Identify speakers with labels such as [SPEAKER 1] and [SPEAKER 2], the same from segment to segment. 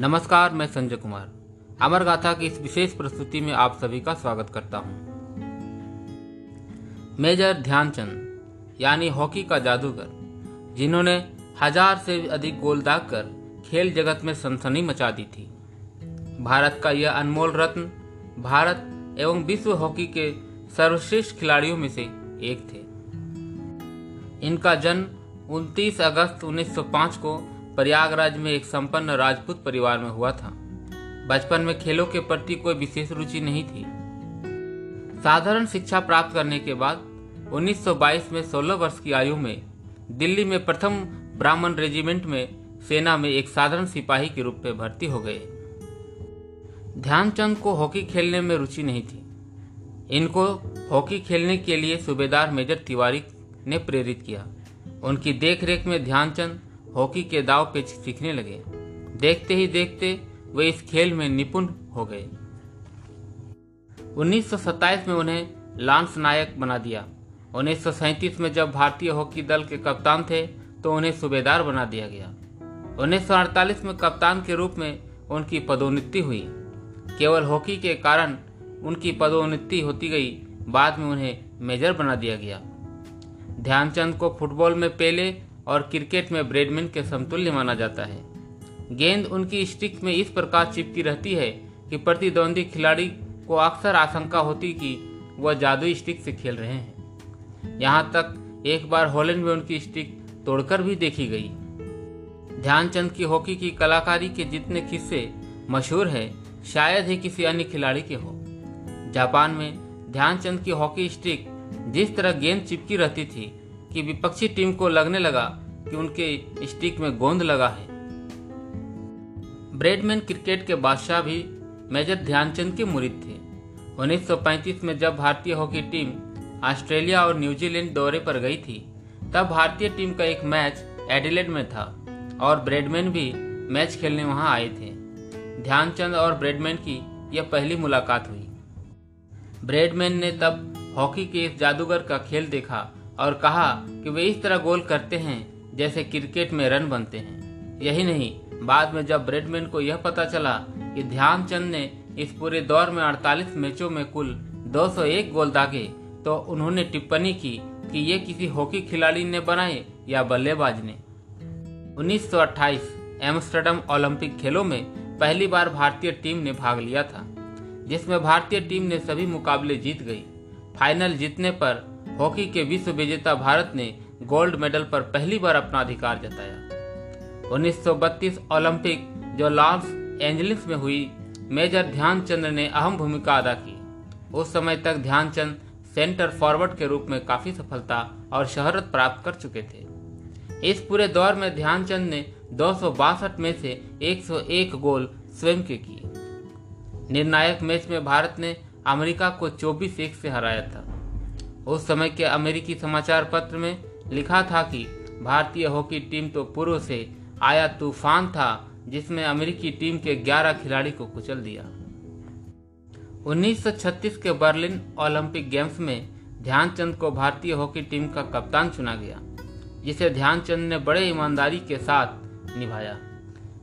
[SPEAKER 1] नमस्कार, मैं संजय कुमार। अमर गाथा की इस विशेष प्रस्तुति में आप सभी का स्वागत करता हूँ। मेजर ध्यानचंद, यानी हॉकी का जादूगर, जिन्होंने हज़ार से अधिक गोल दागकर खेल जगत में सनसनी मचा दी थी। भारत का यह अनमोल रत्न भारत एवं विश्व हॉकी के सर्वश्रेष्ठ खिलाड़ियों में से एक थे। इनका जन्म 29 अगस्त 1905 को प्रयागराज में एक संपन्न राजपूत परिवार में हुआ था। बचपन में खेलों के प्रति कोई विशेष रुचि नहीं थी। साधारण शिक्षा प्राप्त करने के बाद 1922 में 16 वर्ष की आयु में, दिल्ली में प्रथम ब्राह्मण रेजिमेंट में सेना में एक साधारण सिपाही के रूप में भर्ती हो गए। ध्यानचंद को हॉकी खेलने में रुचि नहीं थी। इनको हॉकी खेलने के लिए सूबेदार मेजर तिवारी ने प्रेरित किया। उनकी देखरेख में ध्यानचंद हॉकी के दाव पे सीखने लगे। देखते ही देखते वे इस खेल में निपुण हो गए। 1927 में उन्हें लांस नायक बना दिया। उन्नीस सौ सैंतीस में जब भारतीय हॉकी दल के कप्तान थे तो उन्हें सूबेदार बना दिया गया। 1948 में कप्तान के रूप में उनकी पदोन्नति हुई। केवल हॉकी के कारण उनकी पदोन्नति होती गई, बाद में उन्हें मेजर बना दिया गया। ध्यानचंद को फुटबॉल में पेले और क्रिकेट में ब्रेडमैन के समतुल्य माना जाता है। गेंद उनकी स्टिक में इस प्रकार चिपकी रहती है कि प्रतिद्वंदी खिलाड़ी को अक्सर आशंका होती कि वह जादुई स्टिक से खेल रहे हैं। यहाँ तक एक बार हॉलैंड में उनकी स्टिक तोड़कर भी देखी गई। ध्यानचंद की हॉकी की कलाकारी के जितने किस्से मशहूर है, शायद ही किसी अन्य खिलाड़ी के हो। जापान में ध्यानचंद की हॉकी स्टिक जिस तरह गेंद चिपकी रहती थी कि विपक्षी टीम को लगने लगा कि उनके स्टिक में गोंद लगा है। ब्रेडमैन क्रिकेट के बादशाह भी मेजर ध्यानचंद के मुरीद थे। 1935 में जब भारतीय हॉकी टीम ऑस्ट्रेलिया और न्यूजीलैंड दौरे पर गई थी, तब भारतीय टीम का एक मैच एडिलेड में था और ब्रेडमैन भी मैच खेलने वहाँ आए थे। ध्यानचंद और ब्रेडमैन की यह पहली मुलाकात हुई। ब्रेडमैन ने तब हॉकी के इस जादूगर का खेल देखा और कहा कि वे इस तरह गोल करते हैं जैसे क्रिकेट में रन बनते हैं। यही नहीं, बाद में जब ब्रेडमैन को यह पता चला कि ध्यानचंद ने इस पूरे दौर में 48 मैचों में कुल 201 गोल दागे तो उन्होंने टिप्पणी की कि ये किसी हॉकी खिलाड़ी ने बनाए या बल्लेबाज ने। 1928 एम्स्टर्डम ओलंपिक खेलों में पहली बार भारतीय टीम ने भाग लिया था, जिसमें भारतीय टीम ने सभी मुकाबले जीत गई। फाइनल जीतने पर हॉकी के विश्व विजेता भारत ने गोल्ड मेडल पर पहली बार अपना अधिकार जताया। 1932 ओलंपिक, जो लॉस एंजलिस में हुई, मेजर ध्यानचंद ने अहम भूमिका अदा की। उस समय तक ध्यानचंद सेंटर फॉरवर्ड के रूप में काफ़ी सफलता और शहरत प्राप्त कर चुके थे। इस पूरे दौर में ध्यानचंद ने दो सौ बासठ में से 101 गोल स्वयं के किए। निर्णायक मैच में भारत ने अमेरिका को 24 एक से हराया था। उस समय के अमेरिकी समाचार पत्र में लिखा था कि भारतीय हॉकी टीम तो पूर्व से आया तूफ़ान था, जिसमें अमेरिकी टीम के 11 खिलाड़ी को कुचल दिया। 1936 के बर्लिन ओलंपिक गेम्स में ध्यानचंद को भारतीय हॉकी टीम का कप्तान चुना गया, जिसे ध्यानचंद ने बड़े ईमानदारी के साथ निभाया।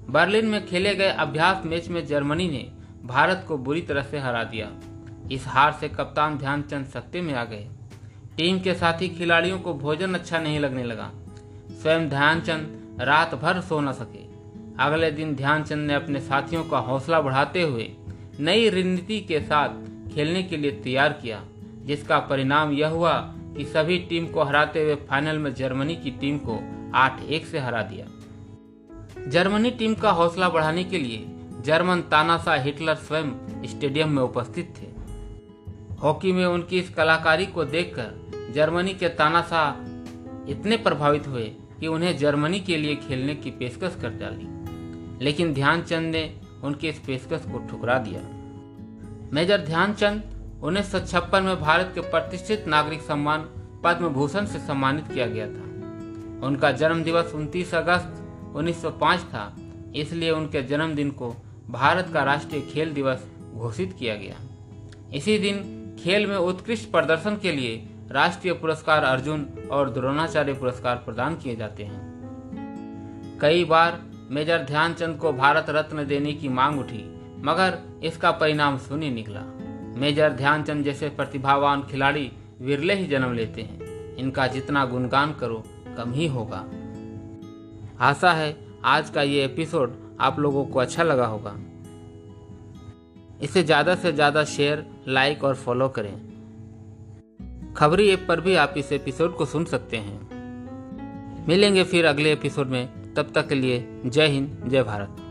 [SPEAKER 1] बर्लिन में खेले गए अभ्यास मैच में जर्मनी ने भारत को बुरी तरह से हरा दिया। इस हार से कप्तान ध्यानचंद सत्ते में आ गए। टीम के साथी खिलाड़ियों को भोजन अच्छा नहीं लगने लगा। स्वयं ध्यानचंद रात भर सो न सके। अगले दिन ध्यानचंद ने अपने साथियों का हौसला बढ़ाते हुए नई रणनीति के साथ खेलने के लिए तैयार किया, जिसका परिणाम यह हुआ कि सभी टीम को हराते हुए फाइनल में जर्मनी की टीम को आठ एक से हरा दिया। जर्मनी टीम का हौसला बढ़ाने के लिए जर्मन तानाशाह हिटलर स्वयं स्टेडियम में उपस्थित थे। हॉकी में उनकी इस कलाकारी को देखकर जर्मनी के तानाशाह इतने प्रभावित हुए कि उन्हें जर्मनी के लिए खेलने की पेशकश कर डाली। लेकिन ध्यानचंद ने उनकी इस पेशकश को ठुकरा दिया। मेजर ध्यानचंद उन्नीस में भारत के प्रतिष्ठित नागरिक सम्मान पद्म भूषण से सम्मानित किया गया था। उनका जन्म दिवस 29 अगस्त 1905 था, इसलिए उनके जन्मदिन को भारत का राष्ट्रीय खेल दिवस घोषित किया गया। इसी दिन खेल में उत्कृष्ट प्रदर्शन के लिए राष्ट्रीय पुरस्कार अर्जुन और द्रोणाचार्य पुरस्कार प्रदान किए जाते हैं। कई बार मेजर ध्यानचंद को भारत रत्न देने की मांग उठी, मगर इसका परिणाम शून्य निकला। मेजर ध्यानचंद जैसे प्रतिभावान खिलाड़ी विरले ही जन्म लेते हैं। इनका जितना गुणगान करो, कम ही होगा। आशा है आज का ये एपिसोड आप लोगों को अच्छा लगा होगा। इसे ज़्यादा से ज़्यादा शेयर लाइक और फॉलो करें। खबरी ऐप पर भी आप इस एपिसोड को सुन सकते हैं। मिलेंगे फिर अगले एपिसोड में। तब तक के लिए जय हिंद, जय भारत।